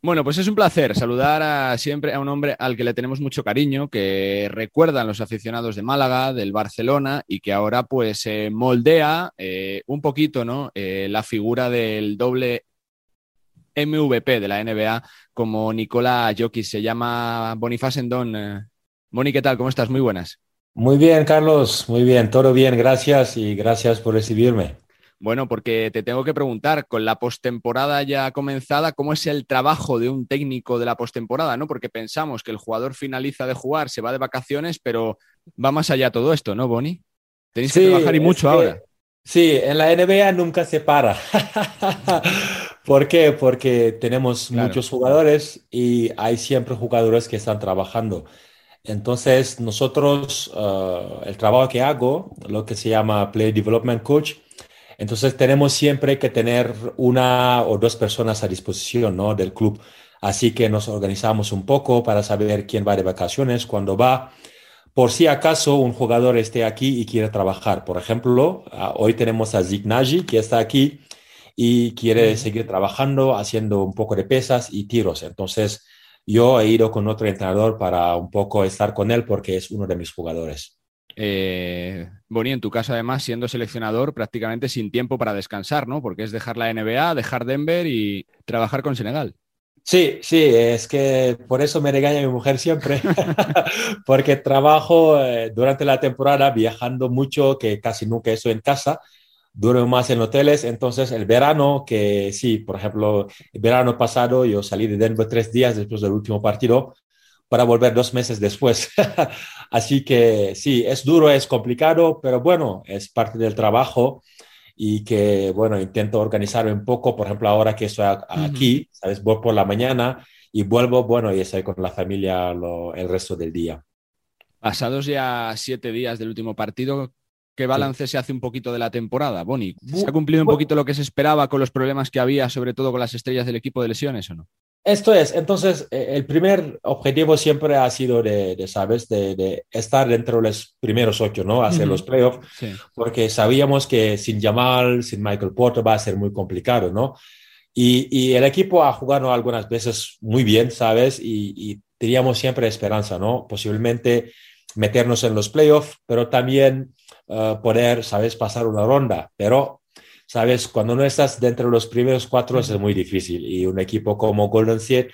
Bueno, pues es un placer saludar a, siempre a un hombre al que le tenemos mucho cariño, que recuerdan los aficionados de Málaga, del Barcelona y que ahora pues moldea eh, un poquito ¿no? Eh, la figura del doble MVP de la NBA como Nicola Jokic. Se llama Boniface Endon. Eh, Boni, ¿qué tal? ¿Cómo estás? Muy buenas. Muy bien, Carlos. Muy bien. Todo bien. Gracias y gracias por recibirme. Bueno, porque te tengo que preguntar, con la postemporada ya comenzada, ¿cómo es el trabajo de un técnico de la postemporada? ¿no? Porque pensamos que el jugador finaliza de jugar, se va de vacaciones, pero va más allá todo esto, ¿no, Bonnie? Tenéis que trabajar y mucho ahora. Sí, en la NBA nunca se para. ¿Por qué? Porque tenemos muchos jugadores y hay siempre jugadores que están trabajando. Entonces, nosotros, uh, el trabajo que hago, lo que se llama Play Development Coach, entonces tenemos siempre que tener una o dos personas a disposición ¿no? del club. Así que nos organizamos un poco para saber quién va de vacaciones, cuándo va, por si acaso un jugador esté aquí y quiere trabajar. Por ejemplo, hoy tenemos a Zignagi que está aquí y quiere seguir trabajando, haciendo un poco de pesas y tiros. Entonces, yo he ido con otro entrenador para un poco estar con él porque es uno de mis jugadores. Eh, en tu caso además siendo seleccionador prácticamente sin tiempo para descansar, ¿no? Porque es dejar la NBA, dejar Denver y trabajar con Senegal. Sí, sí, es que por eso me regaña mi mujer siempre, porque trabajo eh, durante la temporada viajando mucho, que casi nunca estoy en casa, duro más en hoteles, entonces el verano, que sí, por ejemplo, el verano pasado yo salí de Denver tres días después del último partido, para volver dos meses después. Así que sí, es duro, es complicado, pero bueno, es parte del trabajo y que, bueno, intento organizarme un poco. Por ejemplo, ahora que estoy aquí, ¿sabes? Voy por la mañana y vuelvo, bueno, y estoy con la familia el resto del día. Pasados ya siete días del último partido, ¿qué balance se hace un poquito de la temporada, Boni? ¿Se ha cumplido un poquito lo que se esperaba con los problemas que había, sobre todo con las estrellas del equipo de lesiones o no? Esto es, entonces, eh, el primer objetivo siempre ha sido de, ¿sabes?, de, estar dentro de los primeros ocho, ¿no? Hacer los playoffs, porque sabíamos que sin Jamal, sin Michael Porter va a ser muy complicado, ¿no? Y, el equipo ha jugado algunas veces muy bien, ¿sabes? Y, teníamos siempre esperanza, ¿no? Posiblemente meternos en los playoffs, pero también uh, poder, ¿sabes?, pasar una ronda. Pero sabes, cuando no estás dentro de los primeros cuatro es muy difícil. Y un equipo como Golden State,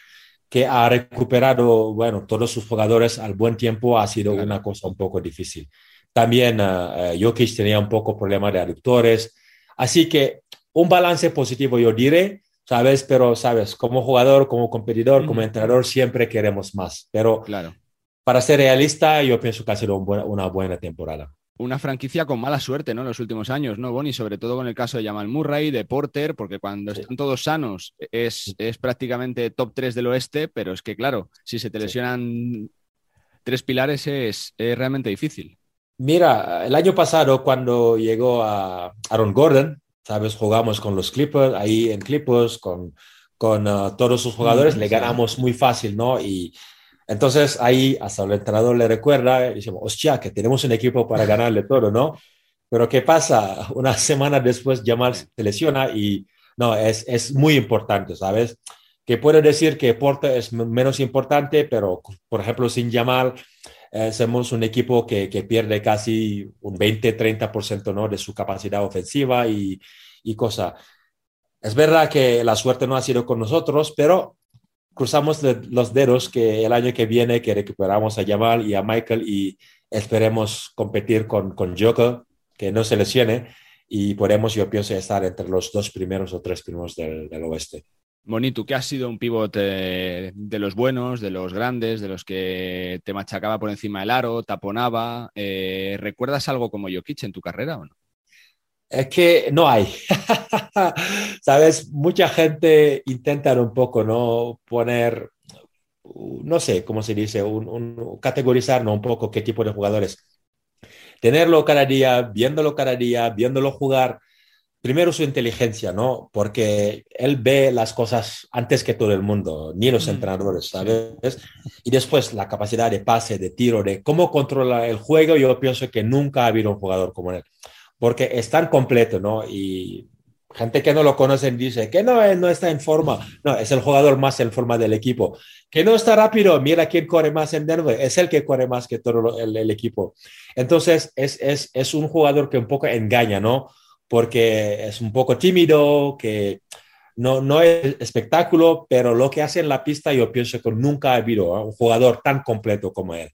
que ha recuperado, bueno, todos sus jugadores al buen tiempo, ha sido una cosa un poco difícil. También uh, Jokic tenía un poco problema de aductores. Así que un balance positivo, yo diré, ¿sabes? Pero, ¿sabes? Como jugador, como competidor, como entrenador, siempre queremos más. Pero claro. para ser realista, yo pienso que ha sido una buena temporada una franquicia con mala suerte, ¿no? En los últimos años, ¿no, Bonnie? Sobre todo con el caso de Jamal Murray, de Porter, porque cuando están todos sanos es, es, prácticamente top 3 del oeste, pero es que, claro, si se te lesionan tres pilares es, realmente difícil. Mira, el año pasado cuando llegó a Aaron Gordon, ¿sabes? Jugamos con los Clippers, ahí en Clippers, con, con uh, todos sus jugadores, le ganamos muy fácil, ¿no? Y entonces ahí hasta el entrenador le recuerda y decimos, hostia, que tenemos un equipo para ganarle todo, ¿no? Pero ¿qué pasa? Una semana después Jamal se lesiona y no, es, es muy importante, ¿sabes? Que puede decir que Porte es menos importante, pero por ejemplo sin Jamal eh, somos un equipo que, que pierde casi un 20-30% ¿no? de su capacidad ofensiva y, y cosa. Es verdad que la suerte no ha sido con nosotros, pero cruzamos los dedos que el año que viene que recuperamos a Jamal y a Michael y esperemos competir con, con Joker, que no se lesione y podemos, yo pienso, estar entre los dos primeros o tres primeros del, oeste. Moni, tú que has sido un pivote de los buenos, de los grandes, de los que te machacaba por encima del aro, taponaba, eh, ¿recuerdas algo como Jokic en tu carrera o no? Es que no hay. Sabes, mucha gente intenta un poco, ¿no? Poner, no sé, ¿cómo se dice? Un, categorizar, ¿no? Un poco qué tipo de jugadores. Tenerlo cada día, viéndolo cada día, viéndolo jugar. Primero su inteligencia, ¿no? Porque él ve las cosas antes que todo el mundo, ni los mm. entrenadores, ¿sabes? Y después la capacidad de pase, de tiro, de cómo controla el juego, yo pienso que nunca ha habido un jugador como él porque es tan completo, ¿no? Y gente que no lo conocen dice que no, él no está en forma. No, es el jugador más en forma del equipo. Que no está rápido, mira quién corre más en Denver, es el que corre más que todo el, el equipo. Entonces, es, es, es, un jugador que un poco engaña, ¿no? Porque es un poco tímido, que no, no es espectáculo, pero lo que hace en la pista yo pienso que nunca ha habido un jugador tan completo como él.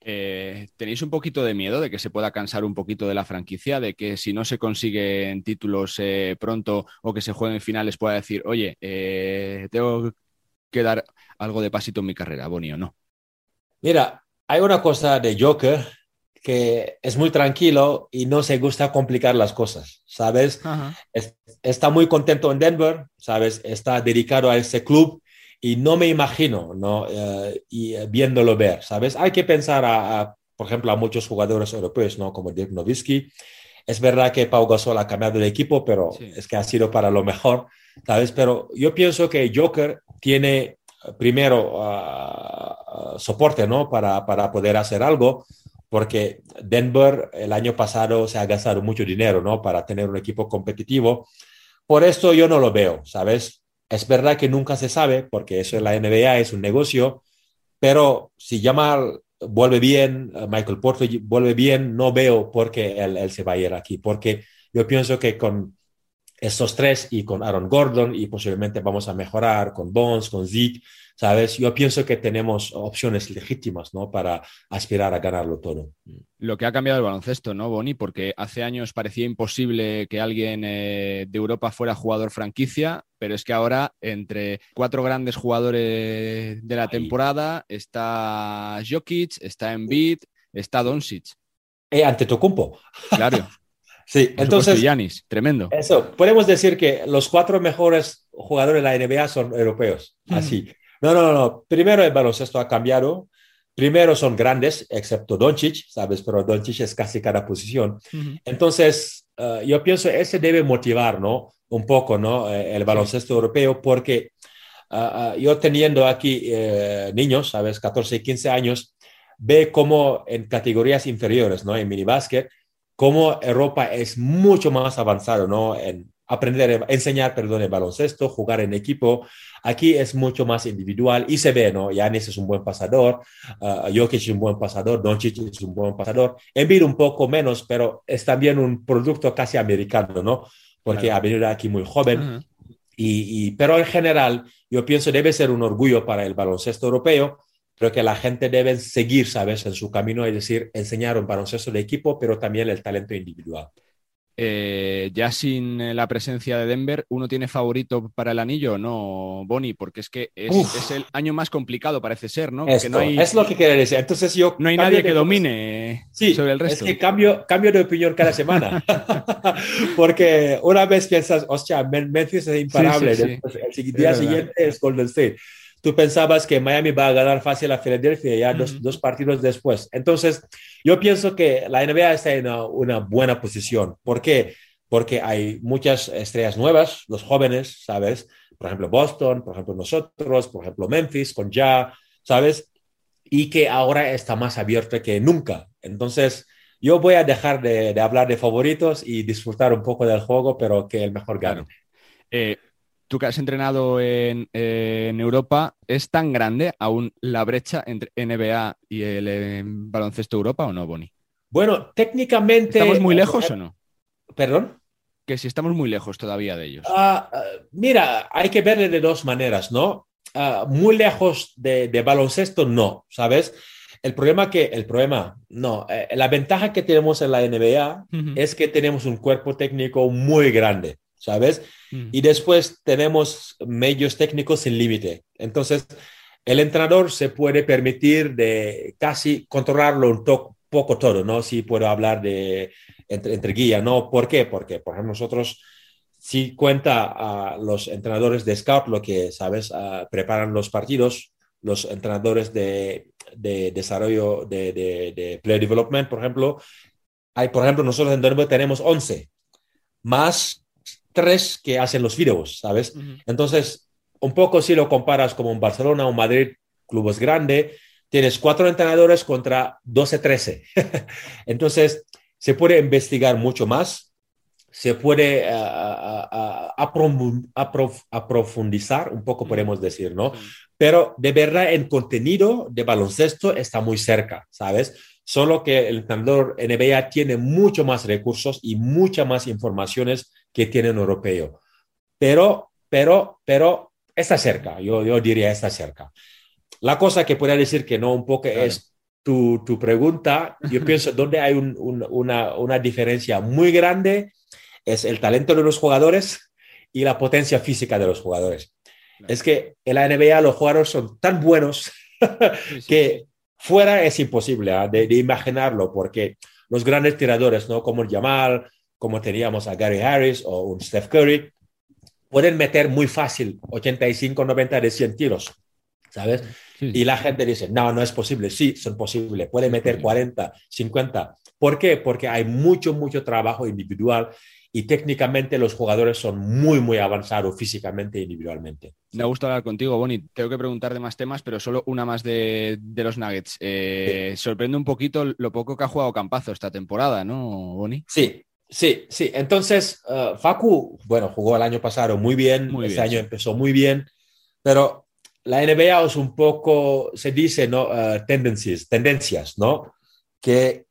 Eh, ¿Tenéis un poquito de miedo de que se pueda cansar un poquito de la franquicia? De que si no se consiguen títulos eh, pronto o que se jueguen finales pueda decir, oye, eh, tengo que dar algo de pasito en mi carrera, Bonnie, o no? Mira, hay una cosa de Joker que es muy tranquilo y no se gusta complicar las cosas, ¿sabes? está muy contento en Denver, ¿sabes? Está dedicado a ese club y no me imagino, ¿no? Eh, y viéndolo ver, ¿sabes? Hay que pensar a, por ejemplo, a muchos jugadores europeos, ¿no? Como Dirk Nowitzki. Es verdad que Pau Gasol ha cambiado de equipo, pero es que ha sido para lo mejor, ¿sabes? Pero yo pienso que Joker tiene eh, primero uh, soporte, ¿no? Para, para poder hacer algo, porque Denver el año pasado se ha gastado mucho dinero, ¿no? Para tener un equipo competitivo. Por esto yo no lo veo, ¿sabes? Es verdad que nunca se sabe, porque eso en la NBA es un negocio, pero si Jamal vuelve bien, eh, Michael Porter vuelve bien, no veo por qué él, él, se va a ir aquí, porque yo pienso que con estos tres y con Aaron Gordon y posiblemente vamos a mejorar con Bones, con Zeke, ¿sabes? Yo pienso que tenemos opciones legítimas, ¿no? Para aspirar a ganarlo todo. Lo que ha cambiado el baloncesto, ¿no, Boni? Porque hace años parecía imposible que alguien eh, de Europa fuera jugador franquicia, pero es que ahora entre cuatro grandes jugadores de la temporada está Jokic, está Embiid, está Doncic. Eh, ante Tocumpo. Claro. Sí, entonces. Yanis, tremendo. Eso, podemos decir que los cuatro mejores jugadores de la NBA son europeos. Así. No, no, no. Primero el baloncesto ha cambiado. Primero son grandes, excepto Doncic, ¿sabes? Pero Doncic es casi cada posición. Entonces, uh, yo pienso ese debe motivar, ¿no? Un poco, ¿no? Eh, el baloncesto europeo, porque uh, uh, yo teniendo aquí eh, niños, ¿sabes? 14 y 15 años, ve cómo en categorías inferiores, ¿no? En minibásquet, cómo Europa es mucho más avanzado, ¿no? En aprender, enseñar, perdón, el baloncesto, jugar en equipo. Aquí es mucho más individual y se ve, ¿no? Yanis es un buen pasador, uh, Jokic es un buen pasador, Doncic es un buen pasador. Embiid un poco menos, pero es también un producto casi americano, ¿no? Porque claro. ha venido aquí muy joven. Uh -huh. y, y, pero en general, yo pienso debe ser un orgullo para el baloncesto europeo, pero que la gente debe seguir, ¿sabes?, en su camino, es decir, enseñar un baloncesto de equipo, pero también el talento individual. Eh, ya sin la presencia de Denver, ¿uno tiene favorito para el anillo? No, Bonnie, porque es que es, es, el año más complicado, parece ser, ¿no? Esto, no hay, es lo que quiere decir. Entonces yo... No hay nadie que domine sí, sobre el resto. Es que cambio, cambio de opinión cada semana. porque una vez piensas, hostia, Memphis es imparable, sí, sí, Después, el día es siguiente es Golden State tú pensabas que Miami va a ganar fácil a Filadelfia ya uh -huh. dos, dos, partidos después. Entonces, yo pienso que la NBA está en una, una, buena posición. ¿Por qué? Porque hay muchas estrellas nuevas, los jóvenes, ¿sabes? Por ejemplo, Boston, por ejemplo, nosotros, por ejemplo, Memphis, con Ya, ¿sabes? Y que ahora está más abierto que nunca. Entonces, yo voy a dejar de, de hablar de favoritos y disfrutar un poco del juego, pero que el mejor gane. Claro. Eh, tú que has entrenado en, en, Europa, ¿es tan grande aún la brecha entre NBA y el eh, baloncesto Europa o no, Boni? Bueno, técnicamente... ¿Estamos muy lejos o no? ¿Perdón? Que si estamos muy lejos todavía de ellos. Uh, uh, mira, hay que verle de dos maneras, ¿no? Uh, muy lejos de, de, baloncesto, no, ¿sabes? El problema que, el problema, no, eh, la ventaja que tenemos en la NBA -huh. es que tenemos un cuerpo técnico muy grande. ¿Sabes? Mm. Y después tenemos medios técnicos sin límite. Entonces, el entrenador se puede permitir de casi controlarlo un poco todo, ¿no? Si puedo hablar de entre, entre, guía, ¿no? ¿Por qué? Porque, por ejemplo, nosotros si cuenta a los entrenadores de scout lo que, ¿sabes? Uh, preparan los partidos, los entrenadores de, de desarrollo de, de, de, play development, por ejemplo, hay, por ejemplo, nosotros en Denver tenemos 11, más tres que hacen los videos, ¿sabes? Uh -huh. Entonces, un poco si lo comparas como un Barcelona o un Madrid, clubes grande, tienes cuatro entrenadores contra 12, 13. Entonces, se puede investigar mucho más, se puede aprofundizar, un poco podemos decir, ¿no? Pero de verdad el contenido de baloncesto está muy cerca, ¿sabes? Solo que el entrenador NBA tiene mucho más recursos y muchas más informaciones que tiene el europeo. Pero, pero, pero está cerca, yo, yo diría está cerca. La cosa que pueda decir que no un poco es tu, tu, pregunta, yo pienso donde hay una, una diferencia muy grande es el talento de los jugadores y la potencia física de los jugadores. Es que en la NBA los jugadores son tan buenos que fuera es imposible ¿ah? de, imaginarlo, porque los grandes tiradores, ¿no? como el Jamal, como teníamos a Gary Harris o un Steph Curry, pueden meter muy fácil 85, 90 de 100 tiros, ¿sabes? Y la gente dice, no, no es posible. Sí, son posibles. Pueden meter 40, 50. ¿Por qué? Porque hay mucho, mucho trabajo individual y técnicamente los jugadores son muy, muy avanzados físicamente e individualmente. Me gusta hablar contigo, Boni. Tengo que preguntar de más temas, pero solo una más de, los Nuggets. Eh, sorprende un poquito lo poco que ha jugado Campazo esta temporada, ¿no, Boni? Sí, sí, sí. Entonces, uh, Facu, bueno, jugó el año pasado muy bien, muy este año empezó muy bien, pero la NBA es un poco, se dice, ¿no? Uh, tendencias, tendencias, ¿no? Que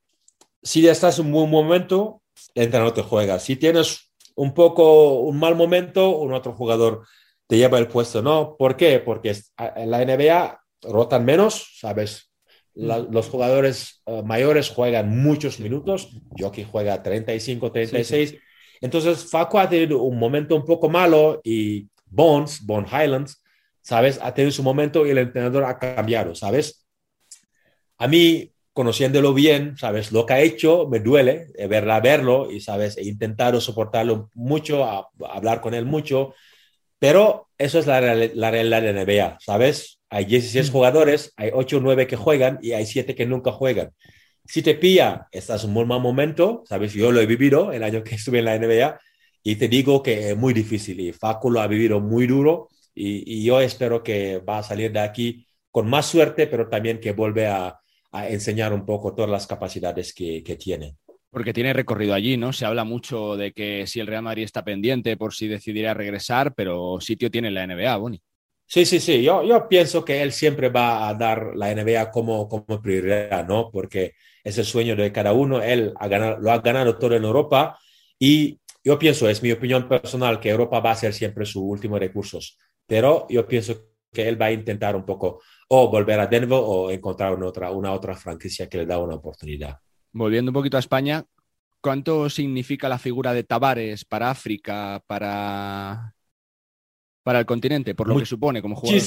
si estás en un buen momento, el entrenador te juega. Si tienes un poco un mal momento, un otro jugador te lleva el puesto, ¿no? ¿Por qué? Porque en la NBA rotan menos, ¿sabes? Los jugadores eh, mayores juegan muchos minutos, Jockey juega 35, 36. Entonces, Facu ha tenido un momento un poco malo y Bones, Bone Highlands, ¿sabes? Ha tenido su momento y el entrenador ha cambiado, ¿sabes? A mí conociéndolo bien, ¿sabes? Lo que ha hecho me duele, eh, verla, verlo y, ¿sabes? He intentado soportarlo mucho, hablar con él mucho, pero eso es la, la realidad de NBA, ¿sabes? Hay 16 mm. jugadores, hay 8 o 9 que juegan y hay 7 que nunca juegan. Si te pilla, estás en un mal momento, ¿sabes? Yo lo he vivido el año que estuve en la NBA y te digo que es muy difícil y Facu lo ha vivido muy duro y, y yo espero que va a salir de aquí con más suerte, pero también que vuelve a, a enseñar un poco todas las capacidades que, tiene. Porque tiene recorrido allí, ¿no? Se habla mucho de que si el Real Madrid está pendiente por si decidiera regresar, pero sitio tiene la NBA, Boni. Sí, sí, sí. Yo, yo pienso que él siempre va a dar la NBA como, como prioridad, ¿no? Porque es el sueño de cada uno. Él ha ganado, lo ha ganado todo en Europa y yo pienso, es mi opinión personal, que Europa va a ser siempre su último recurso. Pero yo pienso que él va a intentar un poco o volver a Denver o encontrar otra, una otra franquicia que le da una oportunidad. Volviendo un poquito a España, ¿cuánto significa la figura de Tavares para África, para, para el continente, por lo que supone como jugador?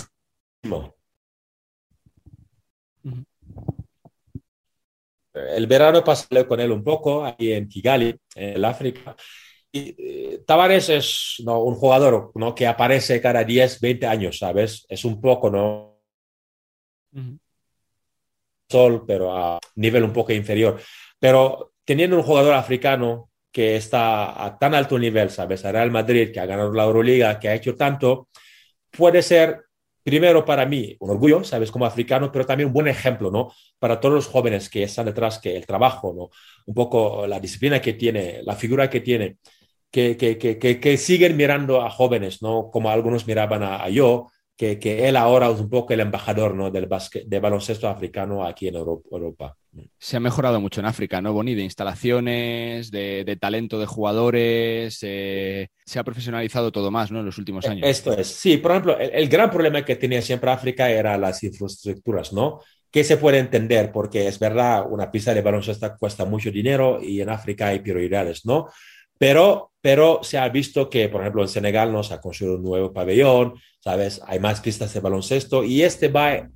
El verano pasé con él un poco ahí en Kigali, en el África. Y, eh, Tavares es un jugador ¿no? que aparece cada 10, 20 años, ¿sabes? Es un poco, ¿no? Sol, pero a nivel un poco inferior. Pero teniendo un jugador africano que está a tan alto nivel, ¿sabes? A Real Madrid, que ha ganado la Euroliga, que ha hecho tanto, puede ser, primero para mí, un orgullo, ¿sabes? Como africano, pero también un buen ejemplo, ¿no? Para todos los jóvenes que están detrás, que el trabajo, ¿no? Un poco la disciplina que tiene, la figura que tiene, que, que, que, que siguen mirando a jóvenes, ¿no? Como algunos miraban a yo, que, que, él ahora es un poco el embajador ¿no? del de baloncesto africano aquí en Europa. Se ha mejorado mucho en África, ¿no, Boni? De instalaciones, de, talento de jugadores, eh, se ha profesionalizado todo más, ¿no? En los últimos años. Esto es, sí, por ejemplo, el, gran problema que tenía siempre África era las infraestructuras, ¿no? Que se puede entender porque es verdad, una pista de baloncesto cuesta mucho dinero y en África hay prioridades, ¿no? Pero, pero se ha visto que, por ejemplo, en Senegal nos ha construido un nuevo pabellón, ¿sabes? Hay más pistas de baloncesto y este va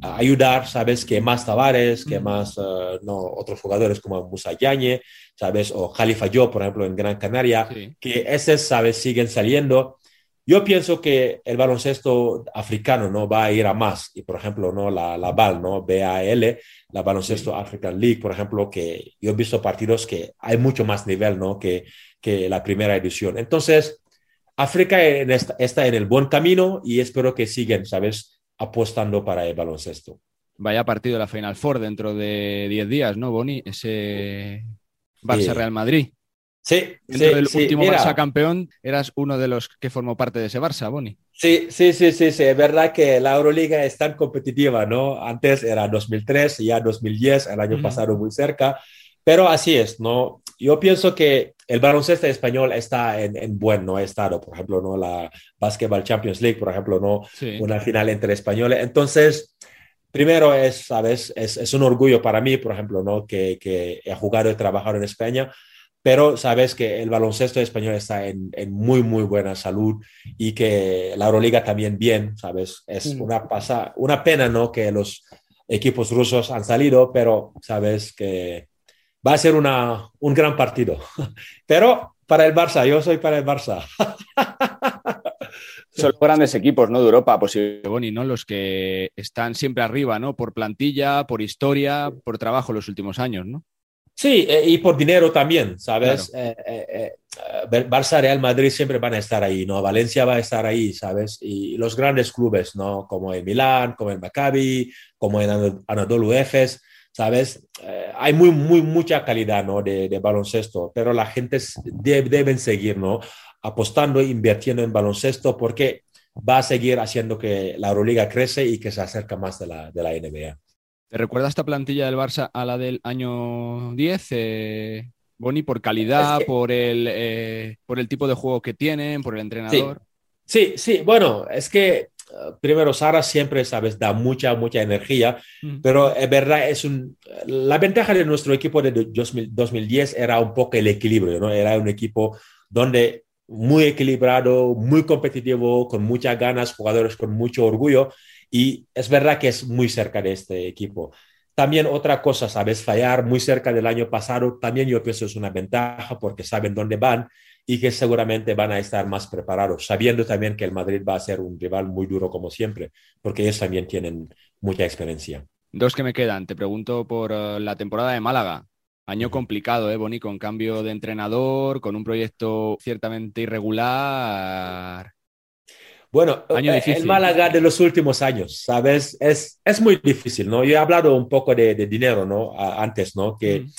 a ayudar, ¿sabes? Que más Tavares, que más uh, no, otros jugadores como Musa Yañe, ¿sabes? O Khalifa Yo, por ejemplo, en Gran Canaria, que esos, ¿sabes? Siguen saliendo. Yo pienso que el baloncesto africano no va a ir a más. Y, por ejemplo, ¿no? la, la BAL, ¿no? BAL, la Baloncesto African League, por ejemplo, que yo he visto partidos que hay mucho más nivel, ¿no? Que, que la primera edición. Entonces, África está en el buen camino y espero que sigan, ¿sabes? Apostando para el baloncesto. Vaya partido de la Final Four dentro de 10 días, ¿no, Boni? Ese Barça-Real Madrid. Sí, Dentro del último Barça campeón, eras uno de los que formó parte de ese Barça, Boni. Sí, sí, sí, sí, sí. Es verdad que la Euroliga es tan competitiva, ¿no? Antes era 2003, ya 2010, el año pasado muy cerca, pero así es, ¿no? Yo pienso que el baloncesto español está en, en buen estado, por ejemplo, ¿no? La Basketball Champions League, por ejemplo, ¿no? Una final entre españoles. Entonces, primero es, ¿sabes? Es, es, un orgullo para mí, por ejemplo, ¿no? Que, que he jugado y trabajado en España pero sabes que el baloncesto español está en, muy, muy buena salud y que la Euroliga también bien, ¿sabes? Es una, pasa, una pena, ¿no? Que los equipos rusos han salido, pero sabes que va a ser una, un gran partido. pero para el Barça, yo soy para el Barça. Son los grandes equipos, ¿no? De Europa, pues Boni, ¿no? Los que están siempre arriba, ¿no? Por plantilla, por historia, por trabajo en los últimos años, ¿no? Sí, eh, y por dinero también, ¿sabes? Eh, eh, Barça, Real Madrid siempre van a estar ahí, ¿no? Valencia va a estar ahí, ¿sabes? Y los grandes clubes, ¿no? Como en Milán, como en Maccabi, como en Anadolu Efes, ¿sabes? hay muy, muy, mucha calidad, ¿no? De, baloncesto, pero la gente deben seguir, ¿no? Apostando, invirtiendo en baloncesto porque va a seguir haciendo que la Euroliga crece y que se acerca más de la, de la NBA. ¿Te recuerda esta plantilla del Barça a la del año 10? Eh, Boni, por calidad, por, el, eh, por el tipo de juego que tienen, por el entrenador. Sí, sí, bueno, es que eh, primero Sara siempre, sabes, da mucha, mucha energía, mm. pero es verdad, es un, la ventaja de nuestro equipo de 2010 era un poco el equilibrio, ¿no? Era un equipo donde muy equilibrado, muy competitivo, con muchas ganas, jugadores con mucho orgullo y es verdad que es muy cerca de este equipo. También otra cosa, sabes, fallar muy cerca del año pasado, también yo pienso es una ventaja porque saben dónde van y que seguramente van a estar más preparados, sabiendo también que el Madrid va a ser un rival muy duro como siempre, porque ellos también tienen mucha experiencia. Dos que me quedan. Te pregunto por eh, la temporada de Málaga. Año complicado, ¿eh, Boni? Con cambio de entrenador, con un proyecto ciertamente irregular. Bueno, eh, el Málaga de los últimos años, ¿sabes? Es, es muy difícil, ¿no? Yo he hablado un poco de, dinero, ¿no? antes, ¿no? Que, mm.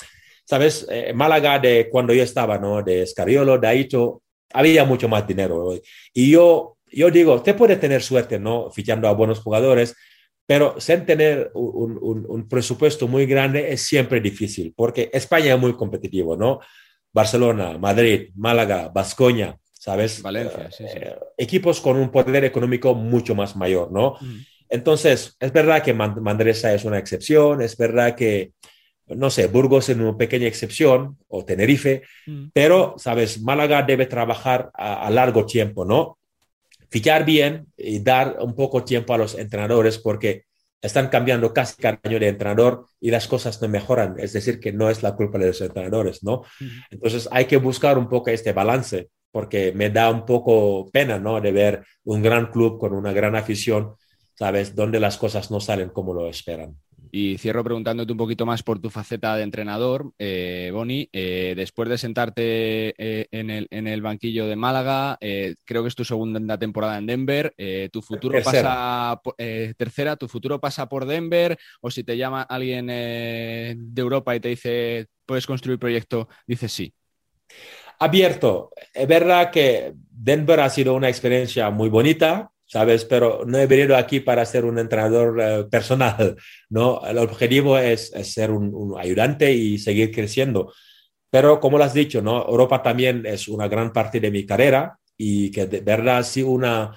¿sabes? Eh, Málaga de cuando yo estaba, ¿no? De Escariolo, de Aito, había mucho más dinero. Y yo, yo digo, te puede tener suerte, ¿no? Fichando a buenos jugadores, pero sin tener un, un, un, presupuesto muy grande es siempre difícil, porque España es muy competitivo, ¿no? Barcelona, Madrid, Málaga, Vascoña, ¿sabes? Valencia, sí, sí. Eh, equipos con un poder económico mucho más mayor, ¿no? Mm. Entonces, es verdad que Mandresa es una excepción, es verdad que, no sé, Burgos es una pequeña excepción, o Tenerife, mm. pero, ¿sabes? Málaga debe trabajar a, largo tiempo, ¿no? Fichar bien y dar un poco tiempo a los entrenadores porque están cambiando casi cada año de entrenador y las cosas no mejoran. Es decir, que no es la culpa de los entrenadores, ¿no? Mm. Entonces hay que buscar un poco este balance porque me da un poco pena, ¿no? De ver un gran club con una gran afición, ¿sabes? Donde las cosas no salen como lo esperan. Y cierro preguntándote un poquito más por tu faceta de entrenador, eh, Boni. Eh, después de sentarte eh, en, el, en, el, banquillo de Málaga, creo que es tu segunda temporada en Denver. tu futuro tercera. pasa tercera, tu futuro pasa por Denver. O si te llama alguien de Europa y te dice puedes construir proyecto, dices sí abierto. Es verdad que Denver ha sido una experiencia muy bonita, ¿sabes? Pero no he venido aquí para ser un entrenador eh, personal, ¿no? El objetivo es, ser un, ayudante y seguir creciendo. Pero como lo has dicho, ¿no? Europa también es una gran parte de mi carrera y que de verdad si una,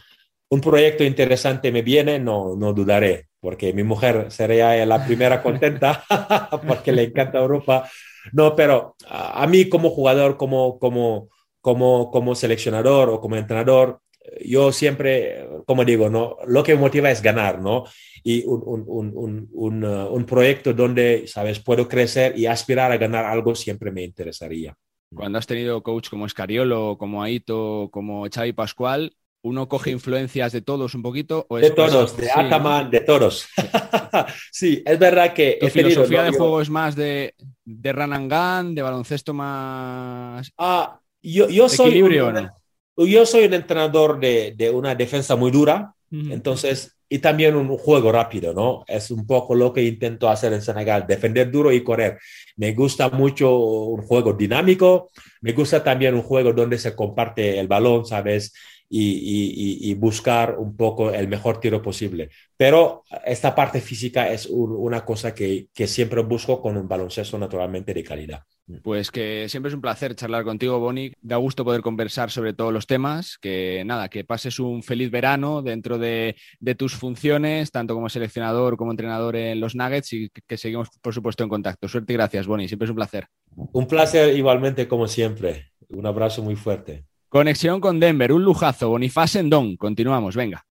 un proyecto interesante me viene, no, no dudaré, porque mi mujer sería la primera contenta porque le encanta Europa no, pero a, mí como jugador, como, como, como, como seleccionador o como entrenador, yo siempre, como digo, ¿no? lo que me motiva es ganar, ¿no? Y un, un, un, un, uh, proyecto donde, ¿sabes?, puedo crecer y aspirar a ganar algo siempre me interesaría. Cuando has tenido coach como Escariolo, como Aito, como Xavi Pascual, ¿Uno coge influencias de todos un poquito? O de todos, de Ataman, de todos. sí, es verdad que... ¿Tu filosofía de juego es más de, de run and gun, de baloncesto más... Ah, yo, yo soy... Un, Yo soy un entrenador de, de una defensa muy dura, entonces y también un juego rápido, ¿no? Es un poco lo que intento hacer en Senegal, defender duro y correr. Me gusta mucho un juego dinámico, me gusta también un juego donde se comparte el balón, ¿sabes? Y, buscar un poco el mejor tiro posible. Pero esta parte física es una cosa que, siempre busco con un baloncesto naturalmente de calidad. Pues que siempre es un placer charlar contigo, Boni. Da gusto poder conversar sobre todos los temas. Que nada, que pases un feliz verano dentro de, tus funciones, tanto como seleccionador como entrenador en los Nuggets y que, seguimos, por supuesto, en contacto. Suerte y gracias, Boni. Siempre es un placer. Un placer igualmente, como siempre. Un abrazo muy fuerte. Conexión con Denver, un lujazo. Boniface Don. Continuamos, venga.